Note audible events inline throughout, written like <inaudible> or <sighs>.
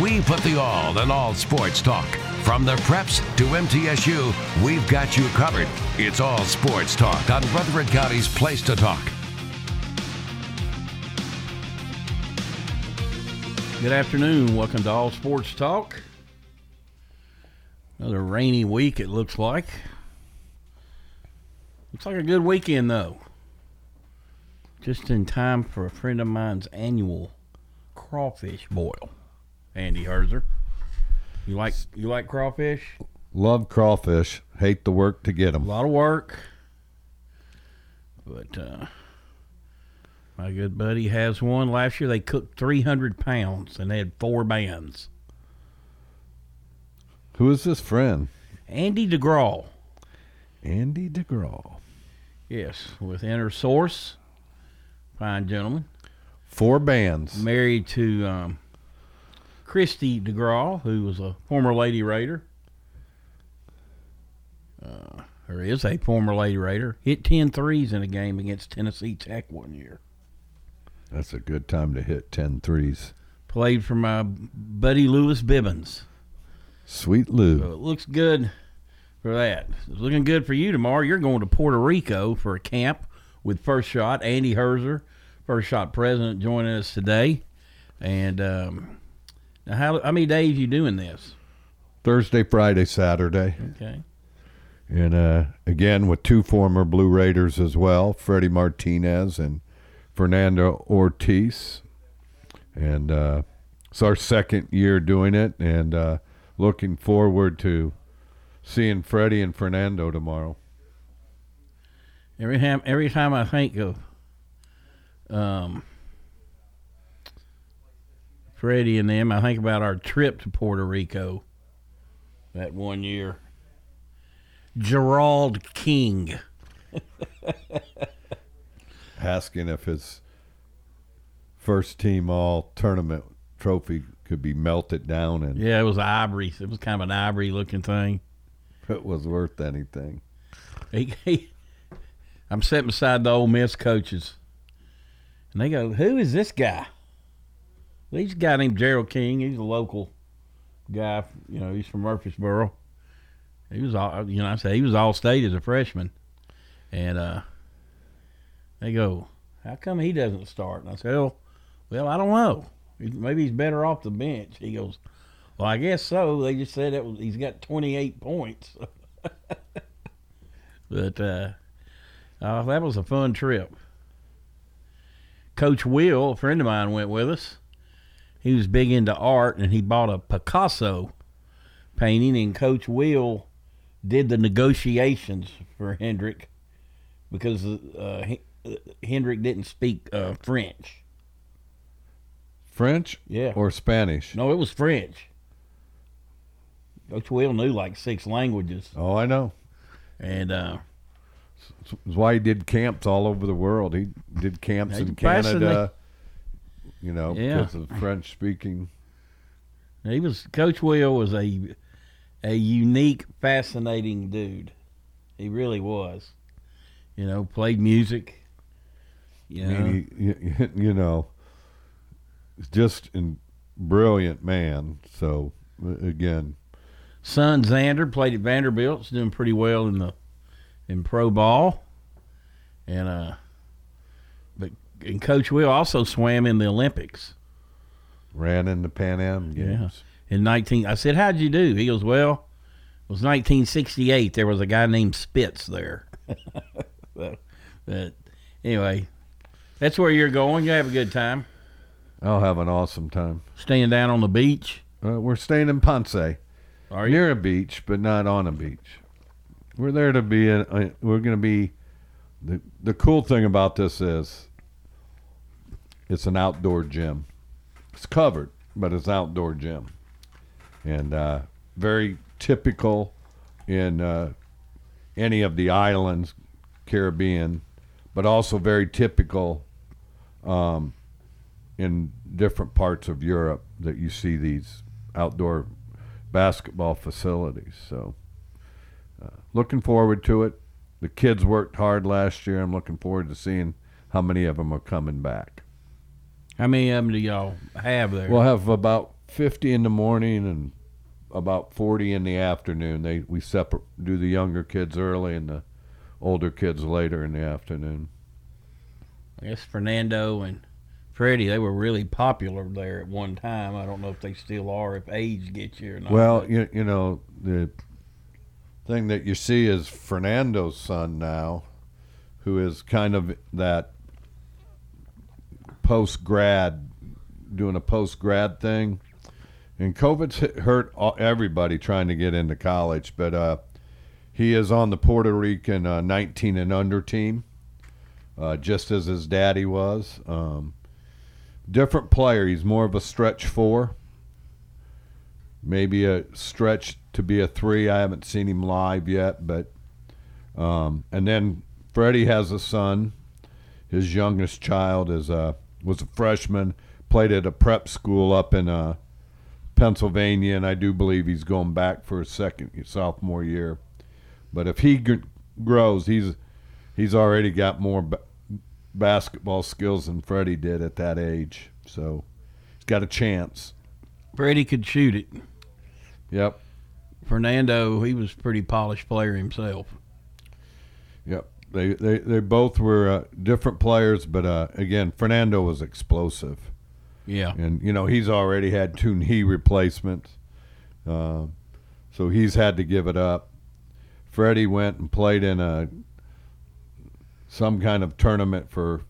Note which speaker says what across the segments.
Speaker 1: We put the all in all sports talk. From the preps to MTSU, we've got you covered. It's all sports talk on Rutherford County's Place to Talk.
Speaker 2: Good afternoon. Welcome to All Sports Talk. Another rainy week, it looks like. Looks like a good weekend, though. Just in time for a friend of mine's annual crawfish boil. Andy Herzer. You like you like crawfish?
Speaker 3: Love crawfish. Hate the work to get them.
Speaker 2: A lot of work. But uh, my good buddy has one. Last year they cooked 300 pounds and they had four bands.
Speaker 3: Who is this friend?
Speaker 2: Andy DeGraw.
Speaker 3: Andy DeGraw.
Speaker 2: Yes, with Inner Source. Fine gentleman.
Speaker 3: Four bands.
Speaker 2: Married to um, Christy DeGraw, who was a former Lady Raider. Uh, or is a former Lady Raider. Hit 10 threes in a game against Tennessee Tech one year.
Speaker 3: That's a good time to hit 10 threes.
Speaker 2: Played for my buddy Lewis Bivens.
Speaker 3: Sweet Lou.
Speaker 2: So it looks good for that. It's looking good for you tomorrow. You're going to Puerto Rico for a camp with First Shot. Andy Herzer, First Shot president, joining us today. And um, now, how, how many days you doing this?
Speaker 3: Thursday, Friday, Saturday.
Speaker 2: Okay.
Speaker 3: And uh, again, with two former Blue Raiders as well Freddie Martinez and Fernando Ortiz. And uh, it's our second year doing it. And uh, looking forward to seeing Freddie and Fernando tomorrow.
Speaker 2: Every time, every time I think of um, Freddie and them, I think about our trip to Puerto Rico that one year. Gerald King. <laughs>
Speaker 3: asking if his first team all tournament trophy could be melted down and
Speaker 2: Yeah, it was ivory. It was kind of an ivory looking thing.
Speaker 3: it was worth anything.
Speaker 2: He, he, I'm sitting beside the Ole Miss coaches, and they go, "Who is this guy?" He's a guy named Gerald King. He's a local guy. You know, he's from Murfreesboro. He was all, you know, I say he was all state as a freshman, and uh, they go, "How come he doesn't start?" And I said, "Well, well, I don't know. Maybe he's better off the bench." He goes, "Well, I guess so. They just said it was, he's got 28 points." <laughs> But uh, uh, that was a fun trip. Coach Will, a friend of mine, went with us. He was big into art, and he bought a Picasso painting. And Coach Will did the negotiations for Hendrick because uh, uh, Hendrick didn't speak uh, French.
Speaker 3: French
Speaker 2: Yeah.
Speaker 3: or Spanish?
Speaker 2: No, it was French. Coach Will knew like six languages,
Speaker 3: Oh, I know.
Speaker 2: and uh,
Speaker 3: That's why he did camps all over the world. He did camps in. Canada, you know,
Speaker 2: Yeah.
Speaker 3: because of French speaking.
Speaker 2: He was Coach Will was a a unique, fascinating dude. He really was. You know, played music. You
Speaker 3: I
Speaker 2: know,
Speaker 3: mean, he, you, <laughs> you know, just a brilliant man. So, again,
Speaker 2: son Xander played at Vanderbilt. He's doing pretty well in the in pro ball. And uh, but and Coach Will also swam in the Olympics
Speaker 3: ran in the Pan Am
Speaker 2: Yeah.
Speaker 3: games.
Speaker 2: in nineteen. I said, "How'd you do?" He goes, "Well, it was 1968. There was a guy named Spitz there." <laughs> but, but anyway, That's where you're going. You have a good time.
Speaker 3: I'll have an awesome time.
Speaker 2: Staying down on the beach.
Speaker 3: Uh, we're staying in Ponce,
Speaker 2: Are you?
Speaker 3: near a beach, but not on a beach. We're there to be. In, uh, we're going to be. The the cool thing about this is, it's an outdoor gym. It's covered, but it's outdoor gym, and uh, very typical in uh, any of the islands, Caribbean, but also very typical um, in different parts of Europe that you see these outdoor basketball facilities. So, uh, looking forward to it. The kids worked hard last year. I'm looking forward to seeing how many of them are coming back.
Speaker 2: How many of them do y'all have there?
Speaker 3: We'll have about 50 in the morning and about 40 in the afternoon. They we separate do the younger kids early and the older kids later in the afternoon.
Speaker 2: I guess Fernando and Freddie, they were really popular there at one time. I don't know if they still are, if age gets you or not.
Speaker 3: Well, you, you know, the thing that you see is Fernando's son now, who is kind of that post grad, doing a post grad thing. And COVID's hurt everybody trying to get into college, but uh, he is on the Puerto Rican uh, 19 and under team, uh, just as his daddy was. Um, different player. He's more of a stretch four maybe a stretch to be a three. I haven't seen him live yet, but um, and then Freddie has a son. His youngest child is a was a freshman. Played at a prep school up in uh, Pennsylvania, and I do believe he's going back for a second sophomore year. But if he g- grows, he's he's already got more ba- basketball skills than Freddie did at that age. So he's got a chance.
Speaker 2: Freddie could shoot it.
Speaker 3: Yep.
Speaker 2: Fernando, he was a pretty polished player himself.
Speaker 3: Yep. They they, they both were uh, different players, but uh, again, Fernando was explosive,
Speaker 2: Yeah.
Speaker 3: and you know he's already had two knee replacements, uh, so he's had to give it up. Freddie went and played in a some kind of tournament for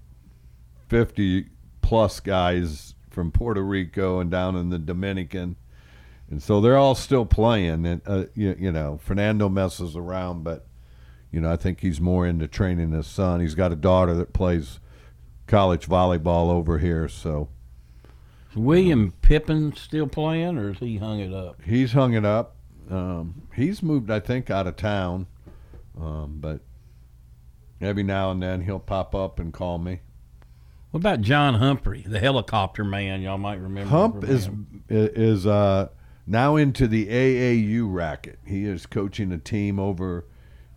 Speaker 3: fifty plus guys from Puerto Rico and down in the Dominican. And so they're all still playing, and uh, you, you know Fernando messes around, but you know, I think he's more into training his son. He's got a daughter that plays college volleyball over here, so
Speaker 2: Is William Pippin still playing, or is he hung it up?
Speaker 3: he's hung it up. Um, he's moved, I think, out of town, um, but every now and then he'll pop up and call me.
Speaker 2: What about John Humphrey, the helicopter man? Y'all might remember.
Speaker 3: Hump is is uh, now into the AAU racket. He is coaching a team over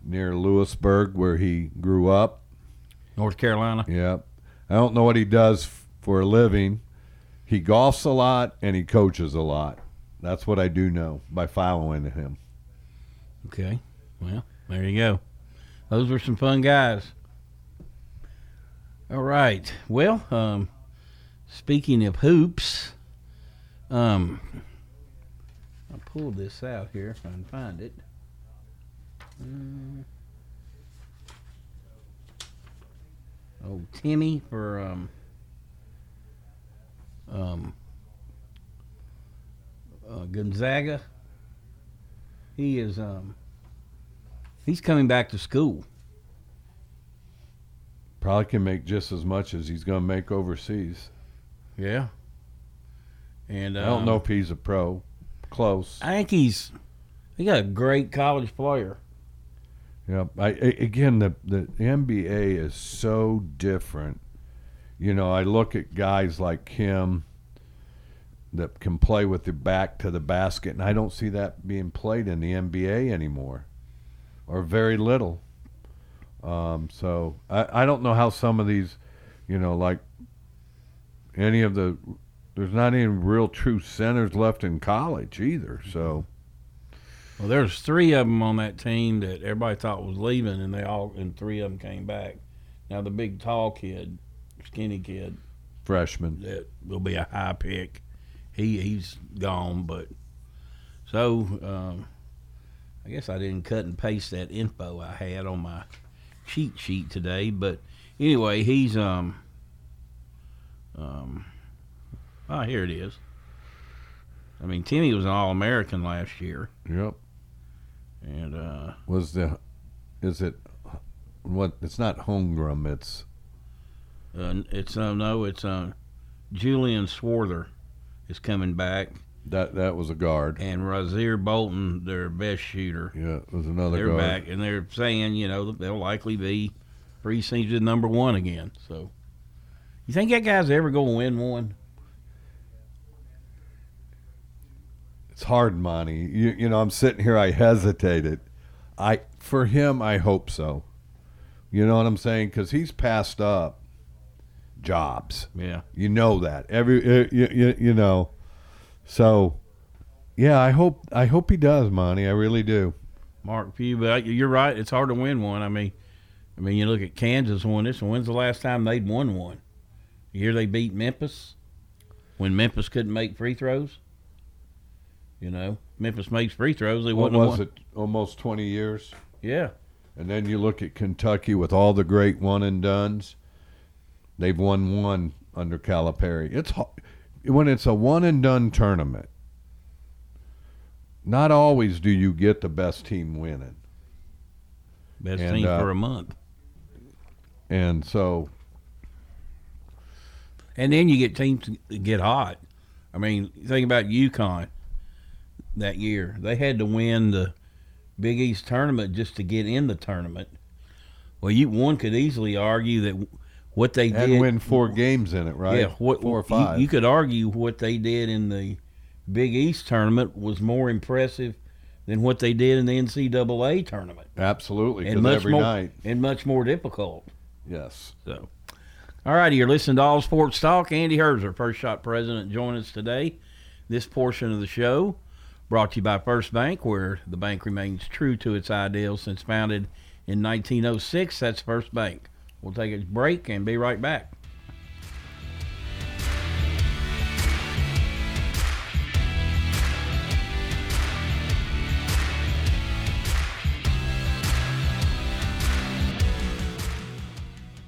Speaker 3: near Lewisburg, where he grew up.
Speaker 2: North Carolina.
Speaker 3: Yeah. I don't know what he does for a living. He golfs a lot and he coaches a lot. That's what I do know by following him.
Speaker 2: Okay. Well, there you go. Those were some fun guys. All right. Well, um, speaking of hoops, um, I pulled this out here if I can find it. Mm. Oh, Timme for um, um, uh, Gonzaga. He is um, he's coming back to school.
Speaker 3: Probably can make just as much as he's going to make overseas.
Speaker 2: Yeah. And
Speaker 3: I don't
Speaker 2: um,
Speaker 3: know if he's a pro. Close.
Speaker 2: I think he's he got a great college player.
Speaker 3: Yeah. I, I again the the NBA is so different. You know, I look at guys like him that can play with the back to the basket, and I don't see that being played in the NBA anymore, or very little. Um, so I, I don't know how some of these, you know, like any of the, there's not any real true centers left in college either. So
Speaker 2: Well, there's three of them on that team that everybody thought was leaving, and they all and three of them came back. Now the big tall kid, skinny kid,
Speaker 3: freshman
Speaker 2: that will be a high pick. He he's gone, but so um, I guess I didn't cut and paste that info I had on my cheat sheet today. But anyway, he's um Um, oh, here it is. I mean, Timme was an All American last year,
Speaker 3: Yep.
Speaker 2: and uh,
Speaker 3: Was the is it what? It's not Holmgren. It's
Speaker 2: uh, it's uh, no, it's uh, Julian Strawther is coming back,
Speaker 3: that that was a guard.
Speaker 2: and Rasir Bolton, their best shooter,
Speaker 3: Yeah, it was another
Speaker 2: they're
Speaker 3: guard.
Speaker 2: back, and they're saying you know they'll likely be preseason number one again. So, you think that guy's ever going to win one?
Speaker 3: It's hard, Monty. You you know, I'm sitting here. I hesitated. I for him, I hope so. You know what I'm saying? Because he's passed up jobs.
Speaker 2: Yeah.
Speaker 3: You know that every uh, you, you, you know. So, yeah, I hope I hope he does, Monty. I really do.
Speaker 2: Mark Few, but you're right. It's hard to win one. I mean, I mean, you look at Kansas won this. When's the last time they'd won one? The year they beat Memphis, when Memphis couldn't make free throws. You know, Memphis makes free throws. They
Speaker 3: What was it? Almost 20 years.
Speaker 2: Yeah,
Speaker 3: And then you look at Kentucky with all the great one and duns. They've won one under Calipari. It's when it's a one and done tournament. Not always do you get the best team winning,
Speaker 2: best
Speaker 3: And,
Speaker 2: team
Speaker 3: uh,
Speaker 2: for a month.
Speaker 3: and so
Speaker 2: And then you get teams get hot. I mean, think about UConn that year. They had to win the Big East tournament just to get in the tournament. Well, you one could easily argue that what they
Speaker 3: and
Speaker 2: did
Speaker 3: win four games in it, right?
Speaker 2: Yeah, what,
Speaker 3: four or
Speaker 2: you-
Speaker 3: five.
Speaker 2: You, could argue what they did in the Big East tournament was more impressive than what they did in the NCAA tournament,
Speaker 3: Absolutely,
Speaker 2: and much more
Speaker 3: night,
Speaker 2: and much more difficult.
Speaker 3: yes.
Speaker 2: So, all righty, you're listening to All Sports Talk. Andy Herzer, First Shot President, join us today. This portion of the show brought to you by First Bank, where the bank remains true to its ideals since founded in 1906. That's First Bank. We'll take a break and be right back.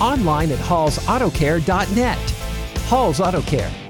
Speaker 4: Online at hallsautocare.net. Hall's Auto Care.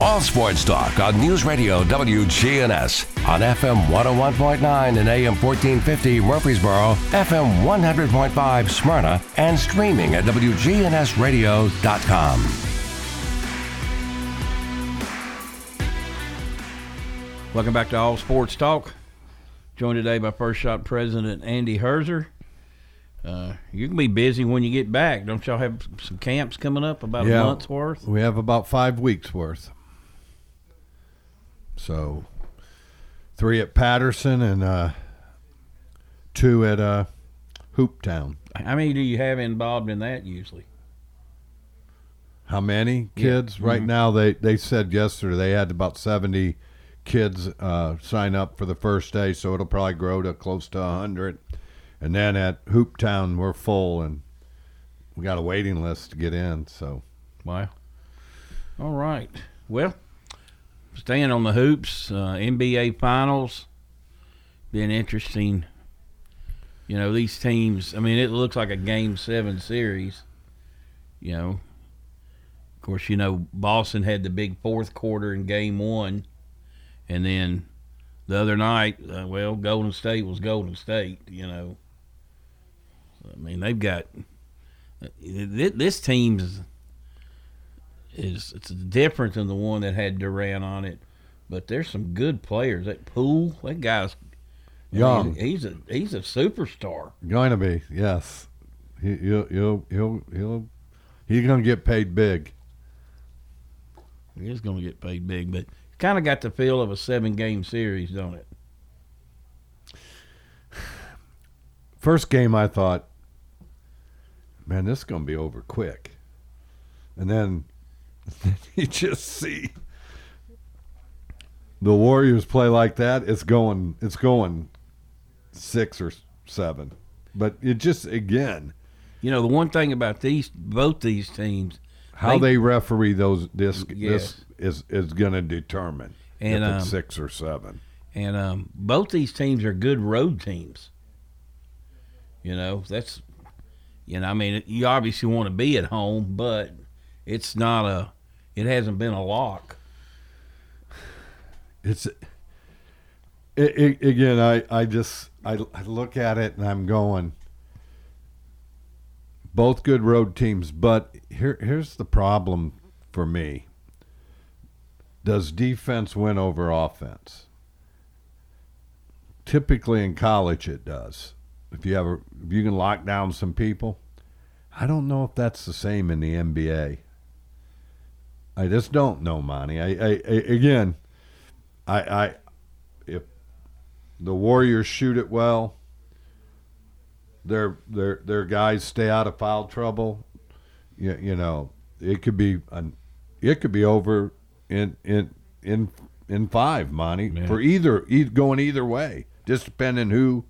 Speaker 1: All Sports Talk on News Radio WGNS on FM 101.9 and AM 1450 Murfreesboro, FM 100.5 Smyrna, and streaming at WGNSradio.com.
Speaker 2: Welcome back to All Sports Talk. Joined today by First Shot President Andy Herzer. Uh, you can be busy when you get back. Don't y'all have some camps coming up about
Speaker 3: Yeah.
Speaker 2: a month's worth?
Speaker 3: We have about five weeks worth. So, three at Patterson and uh, two at uh, Hooptown.
Speaker 2: How many do you have involved in that usually?
Speaker 3: How many
Speaker 2: Yeah.
Speaker 3: kids? Right
Speaker 2: Mhm.
Speaker 3: now, they, they said yesterday they had about 70 kids uh, sign up for the first day, so it'll probably grow to close to 100. And then at Hooptown, we're full, and we got a waiting list to get in. So,
Speaker 2: Wow. All right. Well, staying on the hoops, uh, NBA Finals, been interesting. You know, these teams, I mean, it looks like a game seven series. You know, of course, you know, Boston had the big fourth quarter in game one. And then the other night, uh, well, Golden State was Golden State, you know. I mean, they've got uh, this team's is it's different than the one that had Durant on it, but there's some good players. That Poole, that guy's I
Speaker 3: Young.
Speaker 2: mean, he's a he's a superstar.
Speaker 3: going to be, yes. He, he'll, he'll, he'll, he'll, he's going to get paid big.
Speaker 2: He is going to get paid big, but kind of got the feel of a seven game series, don't it? <sighs>
Speaker 3: First game, I thought, man, this is going to be over quick. And then <laughs> you just see the Warriors play like that. It's going, it's going six or seven. But it just, again,
Speaker 2: You know, the one thing about these both these teams,
Speaker 3: how
Speaker 2: They-
Speaker 3: they, referee those this
Speaker 2: Yes.
Speaker 3: this is is going to determine
Speaker 2: And,
Speaker 3: if it's
Speaker 2: um,
Speaker 3: six or seven.
Speaker 2: and um, both these teams are good road teams. You know, that's you know, I mean, you obviously want to be at home, but it's not a, it hasn't been a lock.
Speaker 3: It's it, it, again. I I just I, I look at it and I'm going. Both good road teams, but here here's the problem for me. Does defense win over offense? Typically in college, it does. If you have a, if you can lock down some people, I don't know if that's the same in the NBA. I just don't know, Monty. I, I, I again, I, I, if the Warriors shoot it well, their their their guys stay out of foul trouble. You, you know, it could be an, it could be over in in in in five, Monty,
Speaker 2: Yeah.
Speaker 3: for either, either going either way, just depending who.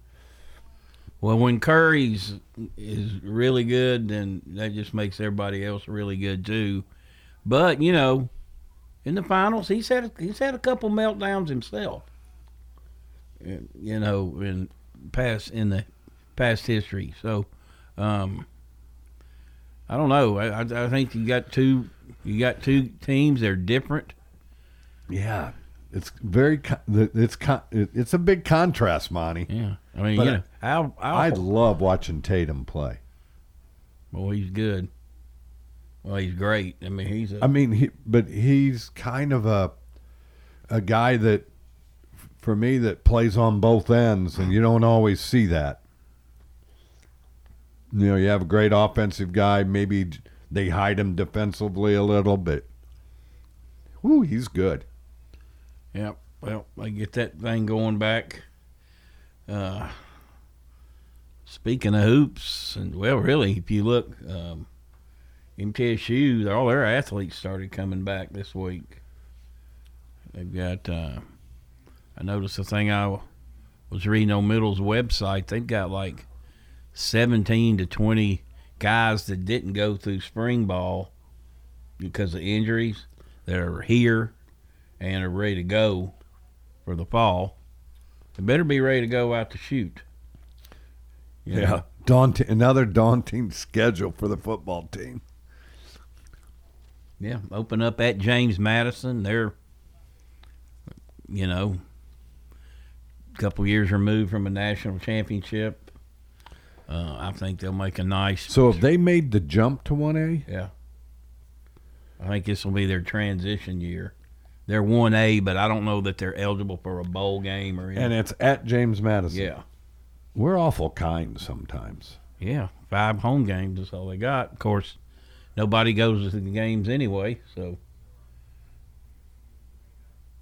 Speaker 2: Well, when Curry's is really good, then that just makes everybody else really good too. But you know, in the finals, he's had he's had a couple meltdowns himself. And, you know, in past in the past history. So, um, I don't know. I, I I think you got two you got two teams. They're different.
Speaker 3: Yeah, it's very it's it's a big contrast, Monty.
Speaker 2: Yeah, I mean,
Speaker 3: But
Speaker 2: you know, Al, Al,
Speaker 3: I love watching Tatum play.
Speaker 2: well, he's good. Well, he's great. I mean, he's a
Speaker 3: I mean, he, but he's kind of a a guy that, for me, that plays on both ends, and you don't always see that. You know, you have a great offensive guy. Maybe they hide him defensively a little, bit. whoo, he's good.
Speaker 2: Yeah, well, I get that thing going back. Uh, speaking of hoops, and well, really, if you look, um, MTSU, all their athletes started coming back this week. They've got. Uh, I noticed the thing I was reading on Middle's website. They've got like seventeen to twenty guys that didn't go through spring ball because of injuries that are here and are ready to go for the fall. They better be ready to go out to shoot. You know?
Speaker 3: daunting. Another daunting schedule for the football team.
Speaker 2: Yeah, open up at James Madison. They're, you know, a couple years removed from a national championship. Uh, I think they'll make a nice.
Speaker 3: So if they made the jump to one A?
Speaker 2: Yeah. I think this will be their transition year. They're one A, but I don't know that they're eligible for a bowl game or anything.
Speaker 3: And it's at James Madison.
Speaker 2: yeah,
Speaker 3: We're awful kind sometimes.
Speaker 2: yeah, five home games is all they got. Of course, nobody goes to the games anyway, so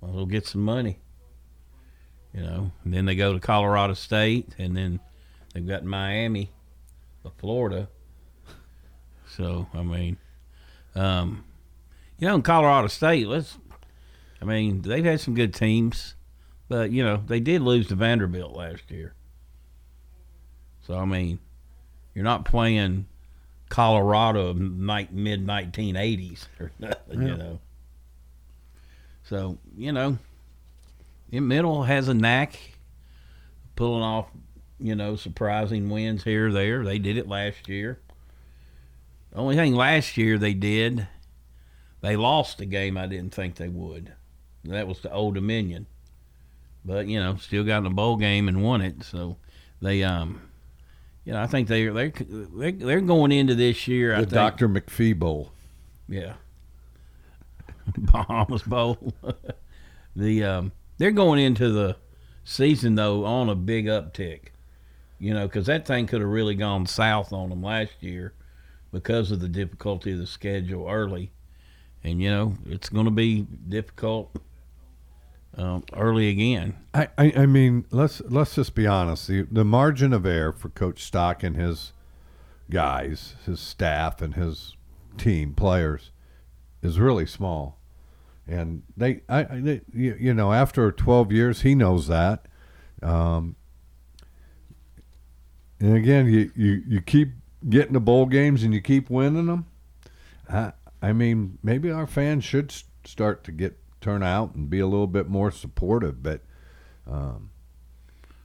Speaker 2: we'll get some money. You know, and then they go to Colorado State, and then they've got Miami, Florida. So I mean, um, you know, in Colorado State, let's. I mean, they've had some good teams, but you know they did lose to Vanderbilt last year. So I mean, you're not playing Colorado of mid 1980s or <laughs> nothing, yeah. you know. So you know, in middle has a knack pulling off, you know, surprising wins here or there. They did it last year. The only thing last year they did, they lost a game I didn't think they would. That was the Old Dominion. But, you know, still got in a bowl game and won it. So they um you know, I think they they they're, they're going into this year.
Speaker 3: The
Speaker 2: I think,
Speaker 3: Dr. McPhee Bowl.
Speaker 2: Yeah. <laughs> Bahamas Bowl. <laughs> the um, they're going into the season though on a big uptick. You know, because that thing could have really gone south on them last year because of the difficulty of the schedule early, and you know it's going to be difficult um, early again.
Speaker 3: I, I, I, mean, let's let's just be honest. The the margin of error for Coach Stock and his guys, his staff, and his team players is really small. And they, I, they, you, you know, after 12 years, he knows that. Um, and again, you, you, you keep getting the bowl games and you keep winning them. I, I mean, maybe our fans should start to get turn out and be a little bit more supportive. But um,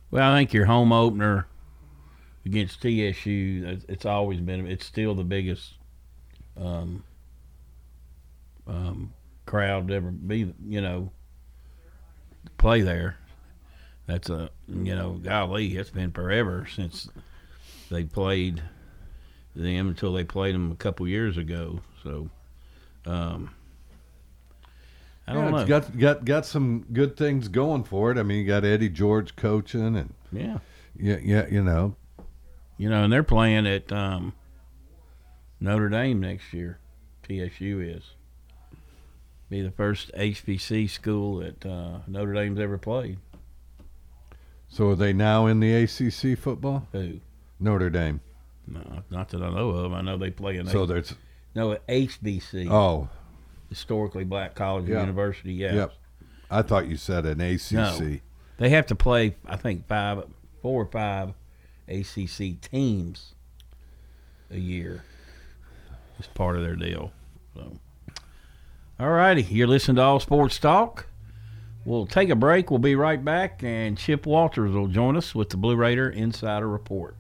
Speaker 2: well, I think your home opener against TSU, it's always been, it's still the biggest um, um, crowd to ever be, you know, play there. That's a, you know, golly, it's been forever since they played them until they played them a couple years ago. So, um, I don't
Speaker 3: yeah,
Speaker 2: know.
Speaker 3: It's got got got some good things going for it. I mean, you got Eddie George coaching, and
Speaker 2: yeah,
Speaker 3: yeah, yeah. You know,
Speaker 2: you know, and they're playing at um, Notre Dame next year. TSU is be the first HBC school that uh, Notre Dame's ever played.
Speaker 3: So are they now in the ACC football?
Speaker 2: Who?
Speaker 3: Notre Dame.
Speaker 2: No, not that I know of. I know they play in.
Speaker 3: So H- there's
Speaker 2: no HBC.
Speaker 3: Oh,
Speaker 2: historically black college or university. Yes.
Speaker 3: Yep. I thought you said an ACC.
Speaker 2: No. They have to play, I think, five, four or five ACC teams a year. It's part of their deal. So, all righty, you're listening to All Sports Talk. We'll take a break. We'll be right back, and Chip Walters will join us with the Blue Raider Insider Report.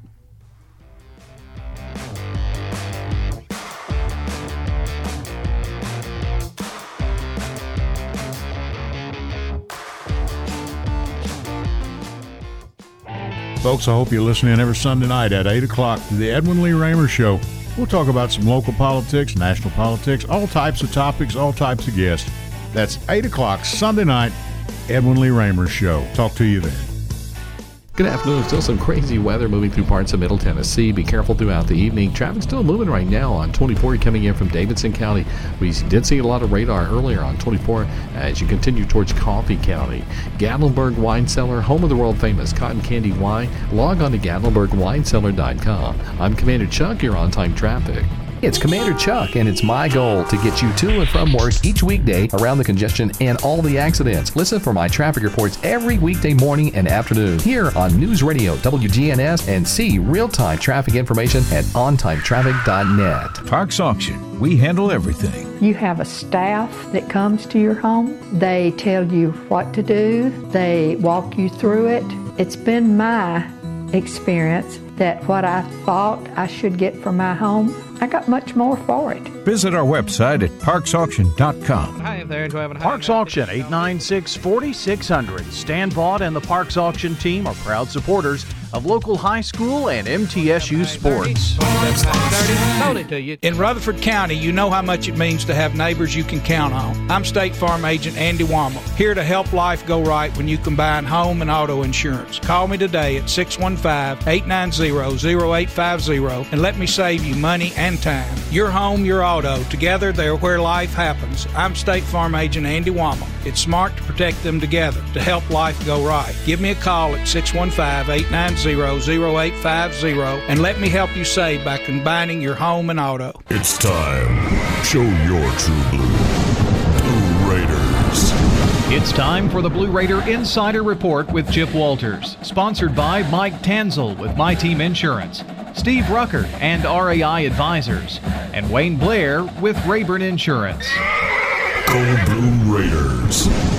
Speaker 5: Folks, I hope you're listening every Sunday night at 8 o'clock to the Edwin Lee Raymer Show. We'll talk about some local politics, national politics, all types of topics, all types of guests. That's 8 o'clock Sunday night, Edwin Lee Raymer Show. Talk to you then.
Speaker 6: Good afternoon. Still some crazy weather moving through parts of Middle Tennessee. Be careful throughout the evening. Traffic still moving right now on 24 coming in from Davidson County. We did see a lot of radar earlier on 24 as you continue towards Coffee County. Gatlinburg Wine Cellar, home of the world famous cotton candy wine. Log on to GatlinburgWineCellar.com. I'm Commander Chuck. You're on time traffic.
Speaker 7: It's Commander Chuck, and it's my goal to get you to and from work each weekday around the congestion and all the accidents. Listen for my traffic reports every weekday morning and afternoon here on News Radio WGNS and see real time traffic information at ontimetraffic.net.
Speaker 8: Parks Auction, we handle everything.
Speaker 9: You have a staff that comes to your home, they tell you what to do, they walk you through it. It's been my experience that what I thought I should get for my home, I got much more for it.
Speaker 8: Visit our website at parksauction.com.
Speaker 10: Hi there, do I have a
Speaker 11: Parks Auction 896 4600. Stan Vaught and the Parks Auction team are proud supporters of local high school and MTSU sports.
Speaker 10: In Rutherford County, you know how much it means to have neighbors you can count on. I'm State Farm Agent Andy Womack, here to help life go right when you combine home and auto insurance. Call me today at 615 890 0850 and let me save you money and time. Your home, your auto. Together, they're where life happens. I'm State Farm Agent Andy Womack. It's smart to protect them together to help life go right. Give me a call at 615 890 0850 and let me help you save by combining your home and auto.
Speaker 12: It's time. Show your true blue. Blue Raiders.
Speaker 13: It's time for the Blue Raider Insider Report with Chip Walters, sponsored by Mike Tanzel with My Team Insurance, Steve Rucker and RAI Advisors, and Wayne Blair with Rayburn Insurance.
Speaker 12: Go Blue Raiders.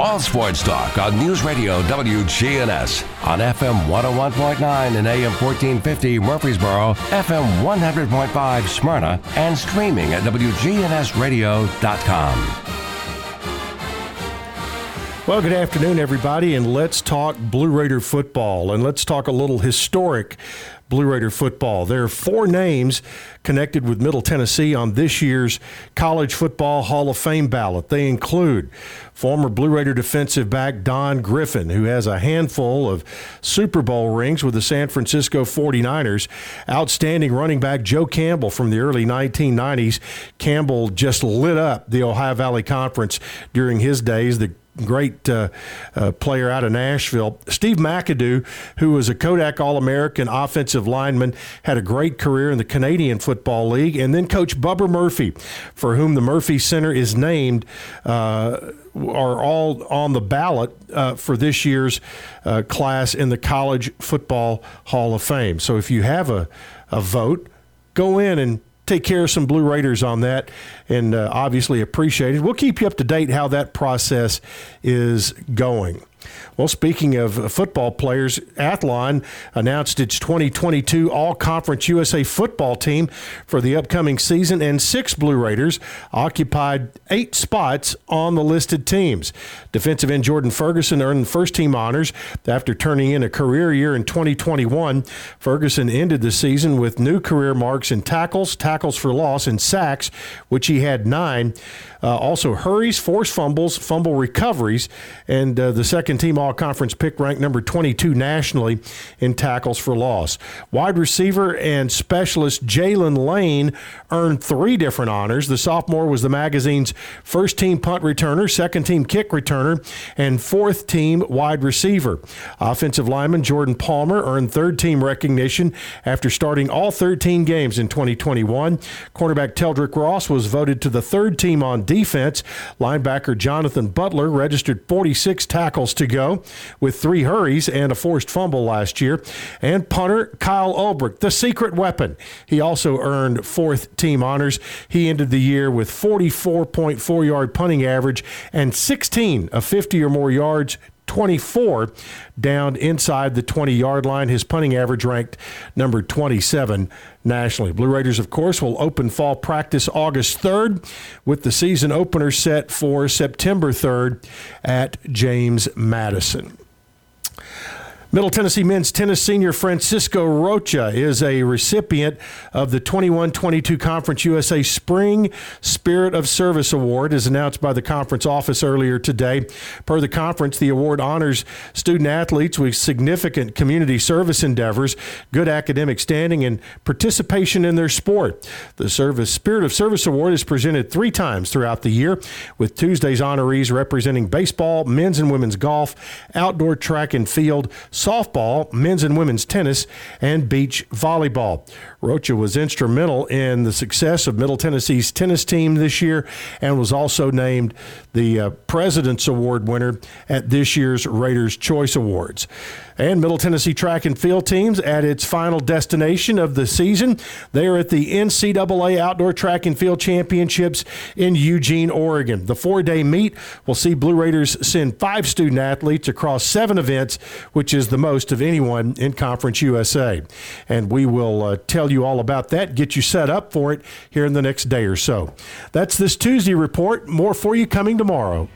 Speaker 1: All sports talk on News Radio WGNS on FM 101.9 and AM 1450 Murfreesboro, FM 100.5 Smyrna, and streaming at WGNSradio.com.
Speaker 14: Well, good afternoon, everybody, and let's talk Blue Raider football, and let's talk a little historic Blue Raider football. There are four names connected with Middle Tennessee on this year's College Football Hall of Fame ballot. They include former Blue Raider defensive back Don Griffin, who has a handful of Super Bowl rings with the San Francisco 49ers, outstanding running back Joe Campbell from the early 1990s. Campbell just lit up the Ohio Valley Conference during his days. The great uh, uh, player out of Nashville. Steve McAdoo, who was a Kodak All American offensive lineman, had a great career in the Canadian Football League. And then Coach Bubba Murphy, for whom the Murphy Center is named. Uh, are all on the ballot uh, for this year's uh, class in the College Football Hall of Fame. So if you have a, a vote, go in and take care of some Blue Raiders on that and uh, obviously appreciate it. We'll keep you up to date how that process is going. Well, speaking of football players, Athlon announced its 2022 All Conference USA football team for the upcoming season, and six Blue Raiders occupied eight spots on the listed teams. Defensive end Jordan Ferguson earned first team honors after turning in a career year in 2021. Ferguson ended the season with new career marks in tackles, tackles for loss, and sacks, which he had nine. Uh, also, hurries, forced fumbles, fumble recoveries, and uh, the second team All Conference pick ranked number 22 nationally in tackles for loss. Wide receiver and specialist Jaylin Lane earned three different honors. The sophomore was the magazine's first team punt returner, second team kick returner, and fourth team wide receiver. Offensive lineman Jordan Palmer earned third team recognition after starting all 13 games in 2021. Cornerback Teldrick Ross was voted to the third team on defense. Linebacker Jonathan Butler registered 46 tackles to go with three hurries and a forced fumble last year. And punter Kyle Ulbricht, the secret weapon. He also earned fourth team honors. He ended the year with 44.4 yard punting average and 16 of 50 or more yards 24 down inside the 20 yard line. His punting average ranked number 27 nationally. Blue Raiders, of course, will open fall practice August 3rd with the season opener set for September 3rd at James Madison. Middle Tennessee men's tennis senior Francisco Rocha is a recipient of the 21 22 Conference USA Spring Spirit of Service Award, as announced by the conference office earlier today. Per the conference, the award honors student athletes with significant community service endeavors, good academic standing, and participation in their sport. The Service Spirit of Service Award is presented three times throughout the year, with Tuesday's honorees representing baseball, men's and women's golf, outdoor track and field softball, men's and women's tennis, and beach volleyball. Rocha was instrumental in the success of Middle Tennessee's tennis team this year and was also named the uh, President's Award winner at this year's Raiders Choice Awards. And Middle Tennessee track and field teams at its final destination of the season. They are at the NCAA Outdoor Track and Field Championships in Eugene, Oregon. The four day meet will see Blue Raiders send five student athletes across seven events, which is the most of anyone in Conference USA. And we will uh, tell you all about that, get you set up for it here in the next day or so. That's this Tuesday report. More for you coming tomorrow.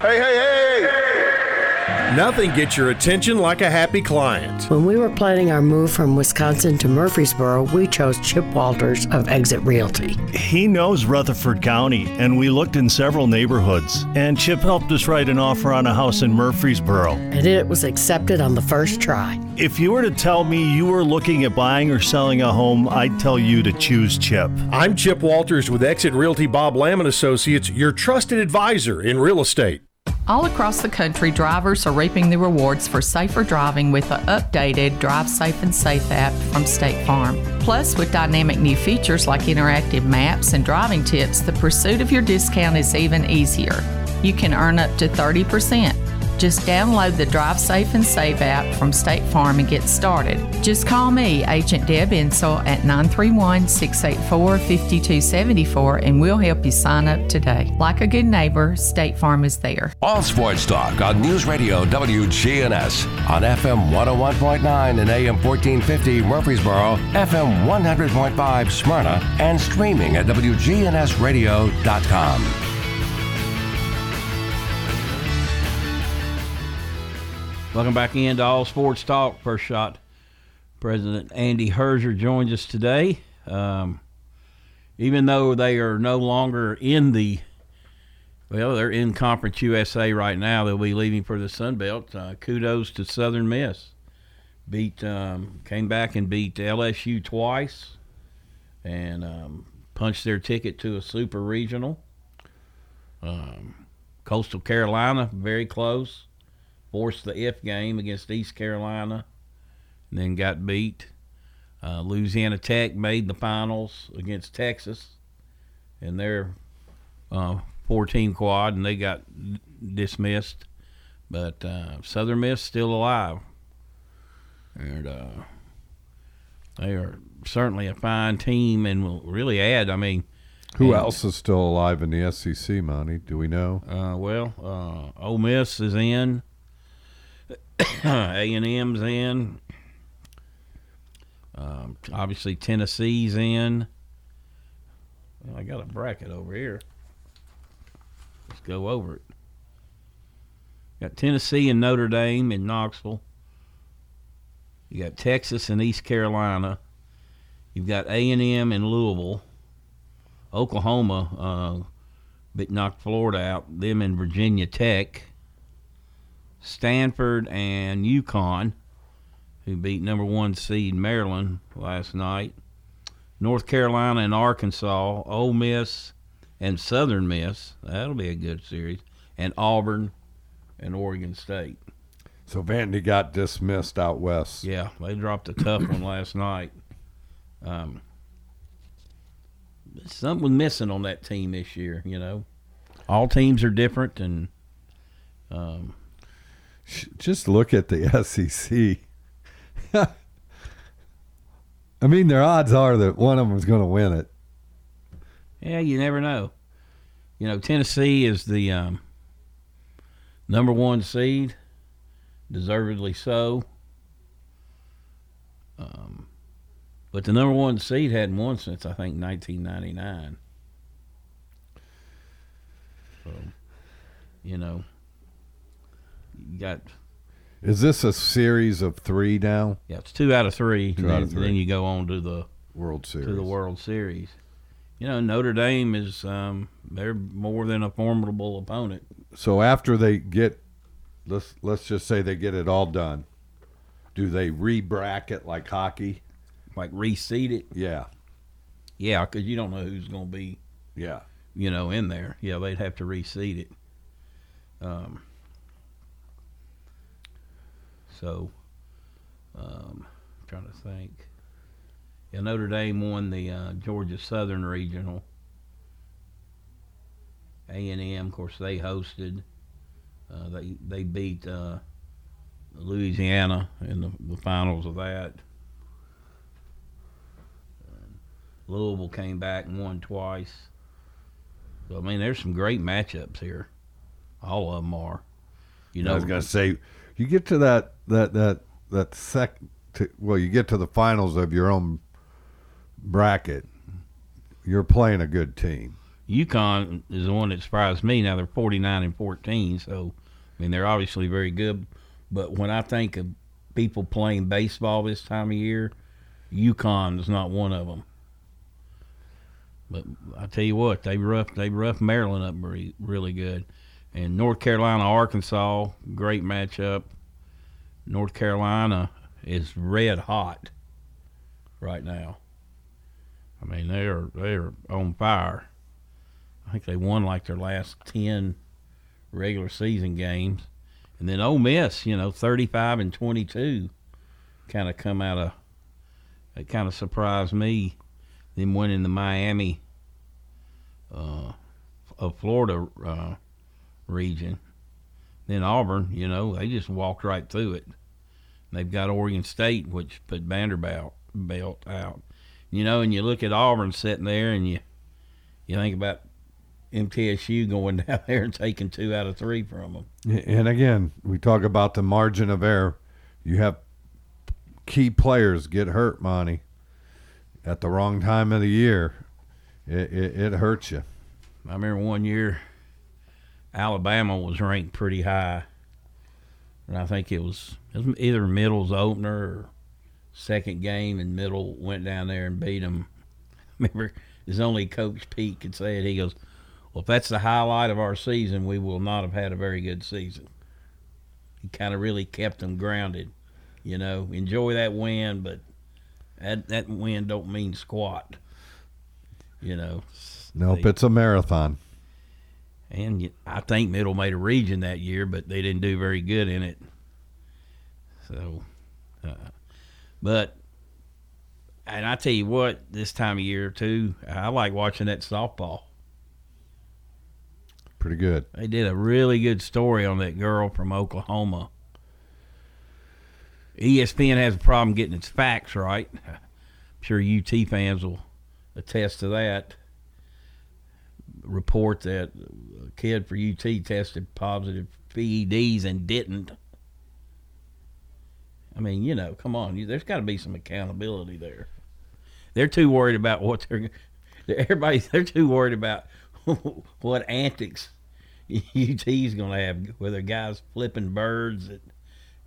Speaker 15: Hey, hey, hey!
Speaker 14: Nothing gets your attention like a happy client.
Speaker 16: When we were planning our move from Wisconsin to Murfreesboro, we chose Chip Walters of Exit Realty.
Speaker 17: He knows Rutherford County, and we looked in several neighborhoods. And Chip helped us write an offer on a house in Murfreesboro.
Speaker 16: And it was accepted on the first try.
Speaker 17: If you were to tell me you were looking at buying or selling a home, I'd tell you to choose Chip.
Speaker 14: I'm Chip Walters with Exit Realty Bob Lamb and Associates, your trusted advisor in real estate.
Speaker 18: All across the country, drivers are reaping the rewards for safer driving with the updated Drive Safe and Save app from State Farm. Plus, with dynamic new features like interactive maps and driving tips, the pursuit of your discount is even easier. You can earn up to 30%. Just download the Drive Safe and Save app from State Farm and get started. Just call me, Agent Deb Insel, at 931 684 5274 and we'll help you sign up today. Like a good neighbor, State Farm is there.
Speaker 1: All sports talk on News Radio WGNS on FM 101.9 and AM 1450 Murfreesboro, FM 100.5 Smyrna, and streaming at WGNSradio.com.
Speaker 2: Welcome back into All Sports Talk. First shot. President Andy Herzer joins us today. Um, even though they are no longer in the, well, they're in Conference USA right now. They'll be leaving for the Sun Belt. Uh, kudos to Southern Miss. Beat, um, came back and beat LSU twice, and um, punched their ticket to a super regional. Um, Coastal Carolina, very close forced the F game against East Carolina, and then got beat. Uh, Louisiana Tech made the finals against Texas, and their uh, 14 quad, and they got dismissed. But uh, Southern Miss still alive, and uh, they are certainly a fine team, and will really add. I mean.
Speaker 3: Who
Speaker 2: and,
Speaker 3: else is still alive in the SEC, Monty? Do we know?
Speaker 2: Uh, well, uh, Ole Miss is in. <coughs> A and M's in. Um, obviously Tennessee's in. Well, I got a bracket over here. Let's go over it. Got Tennessee and Notre Dame in Knoxville. You got Texas and East Carolina. You've got A and M in Louisville. Oklahoma uh, knocked Florida out. Them in Virginia Tech. Stanford and UConn, who beat number one seed Maryland last night. North Carolina and Arkansas, Ole Miss and Southern Miss. That'll be a good series. And Auburn and Oregon State.
Speaker 3: So Vandy got dismissed out west.
Speaker 2: Yeah, they dropped a tough one last night. Um, something was missing on that team this year. You know, all teams are different, and um,
Speaker 3: just look at the <laughs> SEC. I mean, their odds are that one of them is going to win it.
Speaker 2: Yeah, you never know. You know, Tennessee is the um, number one seed, deservedly so. Um, but the number one seed hadn't won since I think 1999. So, you know, you got.
Speaker 3: Is this a series of three now?
Speaker 2: Yeah, it's two out of three.
Speaker 3: Two
Speaker 2: and
Speaker 3: out
Speaker 2: then,
Speaker 3: of three.
Speaker 2: Then you go on to the
Speaker 3: World Series.
Speaker 2: To the World Series. You know, Notre Dame is um, they're more than a formidable opponent.
Speaker 3: So after they get, let's let's just say they get it all done, do they re-bracket like hockey?
Speaker 2: Like reseed it?
Speaker 3: Yeah.
Speaker 2: Yeah, because you don't know who's going to be.
Speaker 3: Yeah.
Speaker 2: You know, in there. Yeah, they'd have to reseed it. Um, so, um, I'm trying to think. Yeah, Notre Dame won the uh, Georgia Southern Regional. A and M, of course, they hosted. Uh, they they beat uh, Louisiana in the, the finals of that. Louisville came back and won twice. So I mean, there's some great matchups here. All of them are. You know,
Speaker 3: I was gonna say, you get to that that that that sec. To, well, you get to the finals of your own bracket. You're playing a good team.
Speaker 2: UConn is the one that surprised me. Now they're 49 and 14, so I mean they're obviously very good. But when I think of people playing baseball this time of year, UConn is not one of them. But I tell you what, they rough they rough Maryland up really, really good, and North Carolina Arkansas great matchup. North Carolina is red hot right now. I mean they're they're on fire. I think they won like their last ten regular season games, and then Ole Miss, you know, thirty-five and twenty-two, kind of come out of. It kind of surprised me, them winning the Miami, uh, of Florida uh, region. Then Auburn, you know, they just walked right through it. They've got Oregon State, which put Vanderbilt belt out. You know, and you look at Auburn sitting there, and you you think about MTSU going <laughs> down there and taking two out of three from them.
Speaker 3: And again, we talk about the margin of error. You have key players get hurt, Monty, at the wrong time of the year. It, it, it hurts you.
Speaker 2: I remember one year Alabama was ranked pretty high. And I think it was, it was either Middle's opener or second game, and Middle went down there and beat them. <laughs> Remember, his only Coach Pete could say it. He goes, Well, if that's the highlight of our season, we will not have had a very good season. He kind of really kept them grounded. You know, enjoy that win, but that, that win don't mean squat. You know,
Speaker 3: Nope,
Speaker 2: They-
Speaker 3: it's a marathon.
Speaker 2: And I think Middle made a region that year, but they didn't do very good in it. So, uh, but and I tell you what, this time of year too, I like watching that softball.
Speaker 3: Pretty good.
Speaker 2: They did a really good story on that girl from Oklahoma. ESPN has a problem getting its facts right. <laughs> I'm sure UT fans will attest to that. Report that a kid for UT tested positive PEDs and didn't. I mean, you know, come on, you, there's got to be some accountability there. They're too worried about what they're. Everybody, <laughs> they're too worried about <laughs> what antics UT's going to have, whether guys flipping birds at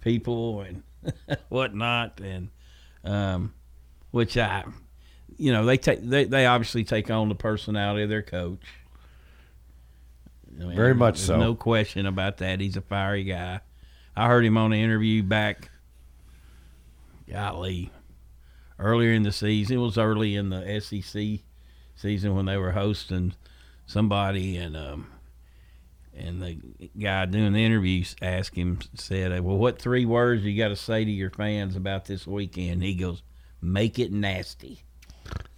Speaker 2: people and <laughs> whatnot, and um, which I, you know, they take they, they obviously take on the personality of their coach. I mean,
Speaker 3: Very much
Speaker 2: there's
Speaker 3: so.
Speaker 2: No question about that. He's a fiery guy. I heard him on an interview back. Golly, earlier in the season. It was early in the SEC season when they were hosting somebody, and um, and the guy doing the interviews asked him, said, "Well, what three words you got to say to your fans about this weekend?" He goes, "Make it nasty."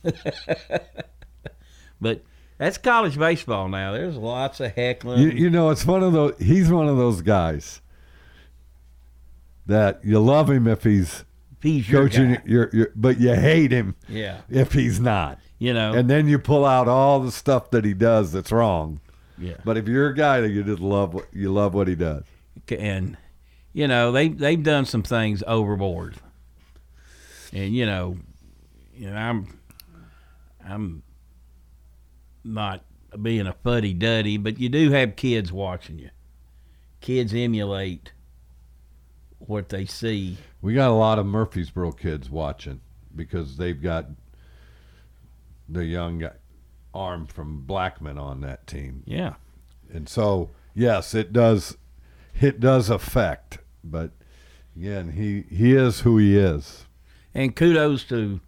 Speaker 2: <laughs> but that's college baseball now. There's lots of heckling.
Speaker 3: You, you know, it's one of those. He's one of those guys that you love him if he's,
Speaker 2: he's your
Speaker 3: coaching. Your, your, but you hate him.
Speaker 2: Yeah.
Speaker 3: If he's not.
Speaker 2: You know.
Speaker 3: And then you pull out all the stuff that he does that's wrong.
Speaker 2: Yeah.
Speaker 3: But if you're a guy that you just love, what you love what he does.
Speaker 2: and you know they they've done some things overboard, and you know, you know I'm I'm not being a fuddy duddy, but you do have kids watching you. Kids emulate what they see.
Speaker 3: We got a lot of Murfreesboro kids watching because they've got the young arm from Blackman on that team.
Speaker 2: Yeah.
Speaker 3: And so, yes, it does it does affect, but again, he he is who he is.
Speaker 2: And kudos to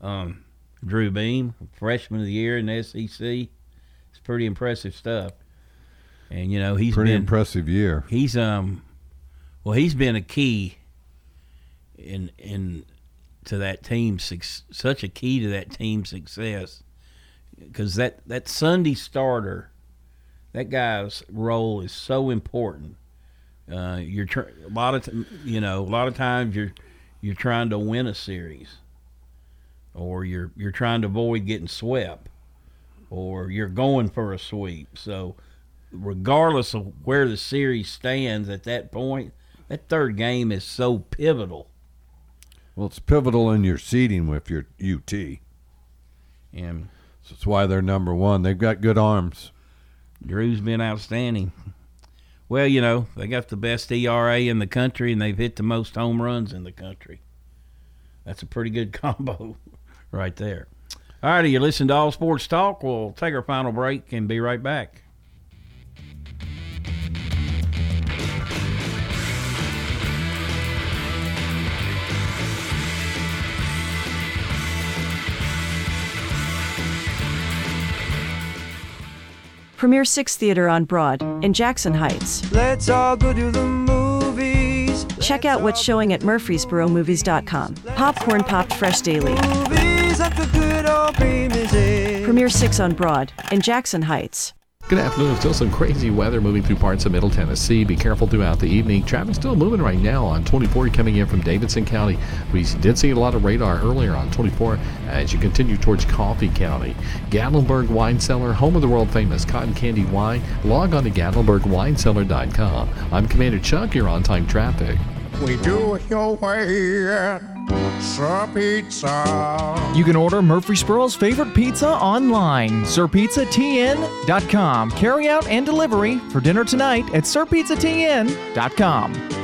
Speaker 2: um, Drew Beam, freshman of the year in the SEC. It's pretty impressive stuff. And you know he's
Speaker 3: Pretty
Speaker 2: been
Speaker 3: impressive year.
Speaker 2: He's um, well, he's been a key in in to that team suc- such a key to that team's success because that that Sunday starter, that guy's role is so important. Uh, you're tr- a lot of t- you know a lot of times you're you're trying to win a series, or you're you're trying to avoid getting swept, or you're going for a sweep. So, regardless of where the series stands at that point, that third game is so pivotal.
Speaker 3: Well, it's pivotal in your seeding with your UT.
Speaker 2: And
Speaker 3: so that's why they're number one. They've got good arms.
Speaker 2: Drew's been outstanding. Well, you know, they got the best ERA in the country and they've hit the most home runs in the country. That's a pretty good <laughs> combo right there. All righty, you listen to All Sports Talk. We'll take our final break and be right back.
Speaker 19: Premier 6 Theater on Broad in Jackson Heights.
Speaker 20: Let's all go to the movies.
Speaker 19: Check out what's showing at murfreesboromovies.com. Popcorn popped fresh daily.
Speaker 20: Movies at the good old premises.
Speaker 19: Premier 6 on Broad in Jackson Heights.
Speaker 6: Good afternoon. Still some crazy weather moving through parts of Middle Tennessee. Be careful throughout the evening. Traffic still moving right now on 24 coming in from Davidson County. We did see a lot of radar earlier on 24 as you continue towards Coffee County. Gatlinburg Wine Cellar, home of the world famous cotton candy wine. Log on to GatlinburgWineCellar.com. I'm Commander Chuck. You're on time traffic.
Speaker 21: We do it your way at Sir Pizza.
Speaker 22: You can order Murfreesboro's favorite pizza online, sirpizzatn.com. Carry out and delivery for dinner tonight at sirpizzatn.com.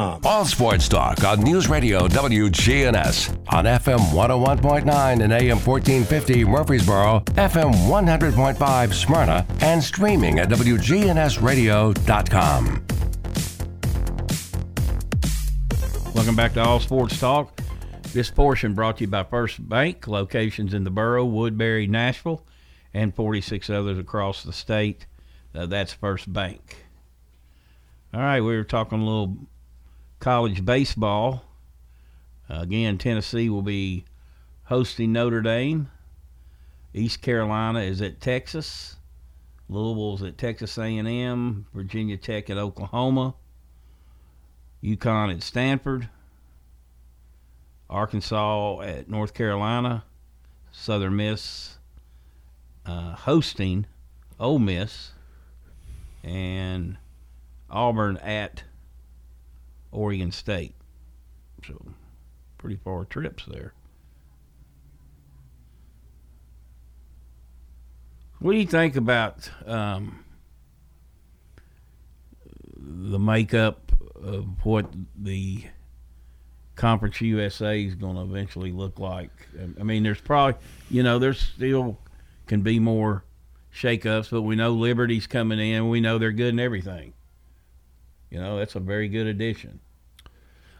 Speaker 1: All Sports Talk on News Radio WGNS on FM 101.9 and AM 1450 Murfreesboro, FM 100.5 Smyrna, and streaming at WGNSradio.com.
Speaker 2: Welcome back to All Sports Talk. This portion brought to you by First Bank, locations in the borough, Woodbury, Nashville, and 46 others across the state. Uh, that's First Bank. All right, we were talking a little college baseball. Again, Tennessee will be hosting Notre Dame. East Carolina is at Texas. Louisville's at Texas A&M. Virginia Tech at Oklahoma. UConn at Stanford. Arkansas at North Carolina. Southern Miss uh, hosting Ole Miss. And Auburn at Oregon State. So, pretty far trips there. What do you think about um, the makeup of what the Conference USA is going to eventually look like? I mean, there's probably, you know, there's still can be more shakeups, but we know Liberty's coming in. We know they're good and everything. You know, that's a very good addition.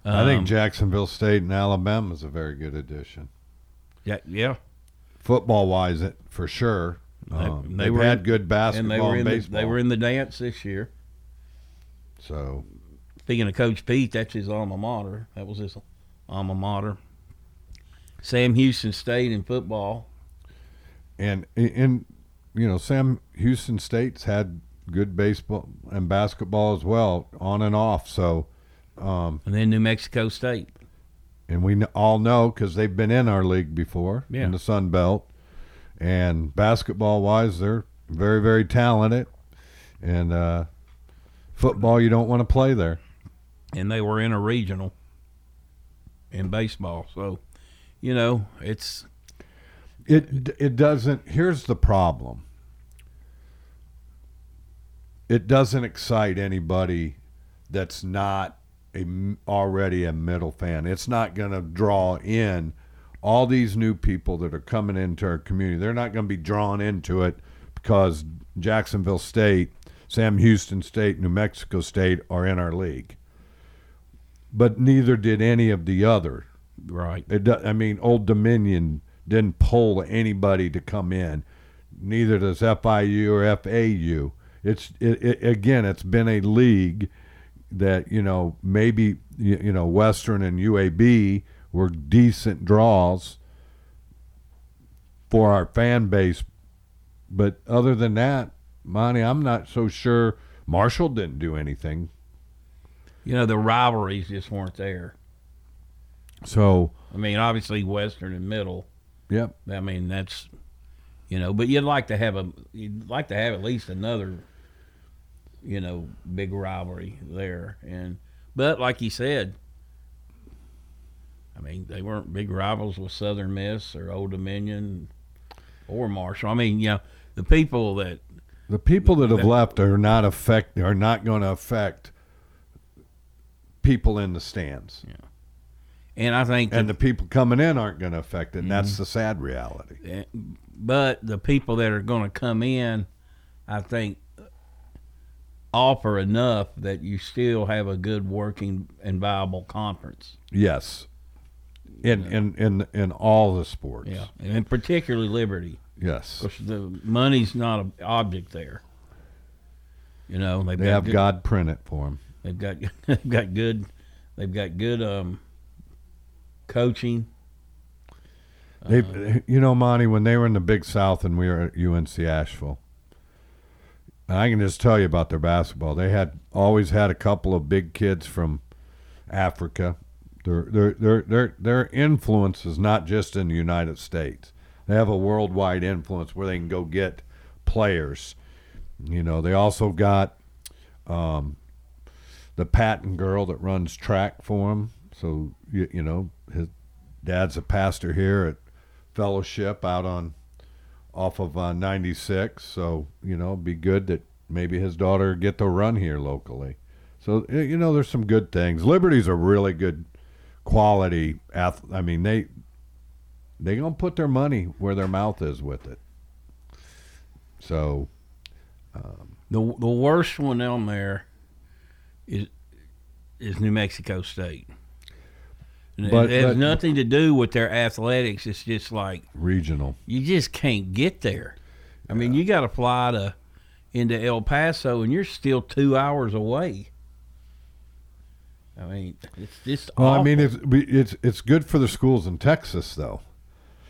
Speaker 3: I think
Speaker 2: Um,
Speaker 3: Jacksonville State and Alabama is a very good addition.
Speaker 2: Yeah, yeah.
Speaker 3: Football wise, it for sure. Um,
Speaker 2: They-
Speaker 3: they have
Speaker 2: were
Speaker 3: had
Speaker 2: in-
Speaker 3: good
Speaker 2: and
Speaker 3: basketball
Speaker 2: they were
Speaker 3: and
Speaker 2: in the-
Speaker 3: baseball.
Speaker 2: they were in the dance this year.
Speaker 3: So,
Speaker 2: Speaking of Coach Pete, that's his alma mater. That was his alma mater. Sam Houston State in football.
Speaker 3: and and you know Sam Houston State's had good baseball and basketball as well, on and off. So, um,
Speaker 2: and then New Mexico State,
Speaker 3: and we all know because they've been in our league before
Speaker 2: Yeah.
Speaker 3: in the Sun Belt. And basketball wise, they're very very talented, and uh, football you don't want to play there.
Speaker 2: and they were in a regional in baseball. So, you know, it's
Speaker 3: It it doesn't. Here's the problem. It doesn't excite anybody that's not a already a middle fan. It's not going to draw in all these new people that are coming into our community. They're not going to be drawn into it because Jacksonville State, Sam Houston State, New Mexico State are in our league. But neither did any of the other.
Speaker 2: right.
Speaker 3: It I mean, Old Dominion didn't pull anybody to come in. Neither does FIU or FAU. It's it, it, again, it's been a league that you know maybe you, you know Western and UAB were decent draws for our fan base, but other than that, Monty, I'm not so sure. Marshall didn't do anything.
Speaker 2: You know, the rivalries just weren't there.
Speaker 3: So
Speaker 2: I mean, obviously Western and Middle.
Speaker 3: Yep.
Speaker 2: I mean, that's you know, but you'd like to have a you'd like to have at least another you know, big rivalry there. And but like you said, I mean, they weren't big rivals with Southern Miss or Old Dominion or Marshall. I mean, you know, the people that
Speaker 3: The people that have
Speaker 2: That-
Speaker 3: left are not affect are not going to affect people in the stands.
Speaker 2: Yeah. And I think
Speaker 3: and the people coming in aren't going to affect it. And that's
Speaker 2: Mhm.
Speaker 3: the sad reality.
Speaker 2: But the people that are going to come in, I think, offer enough that you still have a good working and viable conference.
Speaker 3: Yes. In in in in all the sports.
Speaker 2: Yeah, and particularly Liberty.
Speaker 3: Yes.
Speaker 2: 'Cause the money's not an object there. You know,
Speaker 3: They have
Speaker 2: good-
Speaker 3: God print it for them.
Speaker 2: They've got <laughs> they've got good they've got good um coaching.
Speaker 3: They,
Speaker 2: Uh,
Speaker 3: you know, Monty, when they were in the Big South and we were at UNC Asheville, I can just tell you about their basketball. They had always had a couple of big kids from Africa. Their their their their their influence is not just in the United States. They have a worldwide influence where they can go get players. You know, they also got um, the Patton girl that runs track for them. So you, you know, his dad's a pastor here at Fellowship out on off of uh, 96. So you know, be good that maybe his daughter get to run here locally. So you know, there's some good things. Liberty's a really good quality. Ath- I mean, they they gonna put their money where their mouth is with it. So um,
Speaker 2: The the worst one on there is is New Mexico State.
Speaker 3: But-
Speaker 2: it has nothing to do with their athletics. It's just like
Speaker 3: regional.
Speaker 2: you just can't get there. I mean, you got to fly to into El Paso, and you're still two hours away. I mean, it's just.
Speaker 3: Well, I mean, it's it's it's good for the schools in Texas, though,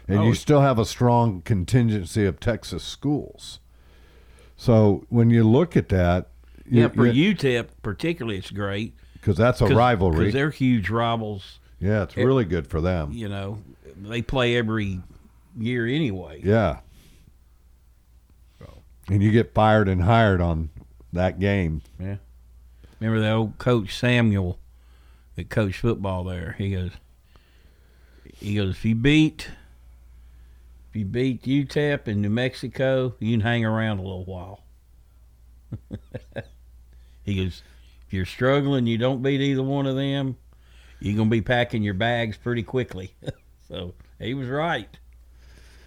Speaker 3: and
Speaker 2: Oh,
Speaker 3: you still have a strong contingency of Texas schools. So when you look at that,
Speaker 2: yeah, for UTEP particularly, it's great
Speaker 3: because that's a rivalry.
Speaker 2: because they're huge rivals.
Speaker 3: Yeah, it's
Speaker 2: it-
Speaker 3: really good for them.
Speaker 2: You know, they play every year anyway.
Speaker 3: Yeah, and you get fired and hired on that game.
Speaker 2: Yeah. Remember the old coach Samuel that coached football there? He goes, he goes, if you beat, if you beat UTEP in New Mexico, you can hang around a little while. <laughs> he goes, if you're struggling, you don't beat either one of them, you're gonna be packing your bags pretty quickly. <laughs> so he was right.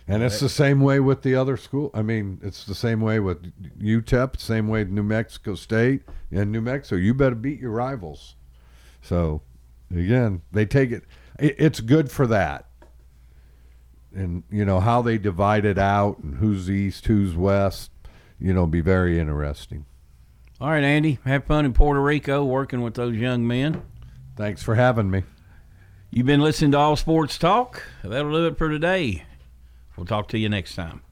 Speaker 3: And it's the same way with the other school. I mean, it's the same way with UTEP, same way New Mexico State and New Mexico. You better beat your rivals. So, again, they take it. it it's good for that. And you know how they divide it out and who's east, who's west. You know, be very interesting.
Speaker 2: All right, Andy, have fun in Puerto Rico working with those young men.
Speaker 3: Thanks for having me.
Speaker 2: You've been listening to All Sports Talk. That'll do it for today. We'll talk to you next time.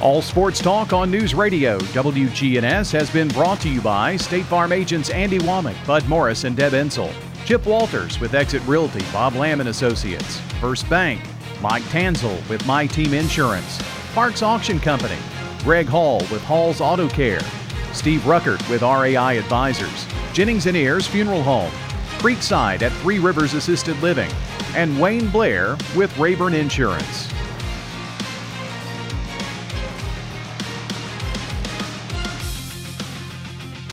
Speaker 13: All Sports Talk on News Radio WGNS has been brought to you by State Farm agents Andy Womack, Bud Morris, and Deb Ensel. Chip Walters with Exit Realty, Bob Lamb and Associates. First Bank, Mike Tanzel with My Team Insurance. Parks Auction Company.
Speaker 11: Greg Hall with Hall's Auto Care, Steve Ruckert with RAI Advisors, Jennings and Ayers Funeral Home, Creekside at Three Rivers Assisted Living, and Wayne Blair with Rayburn Insurance.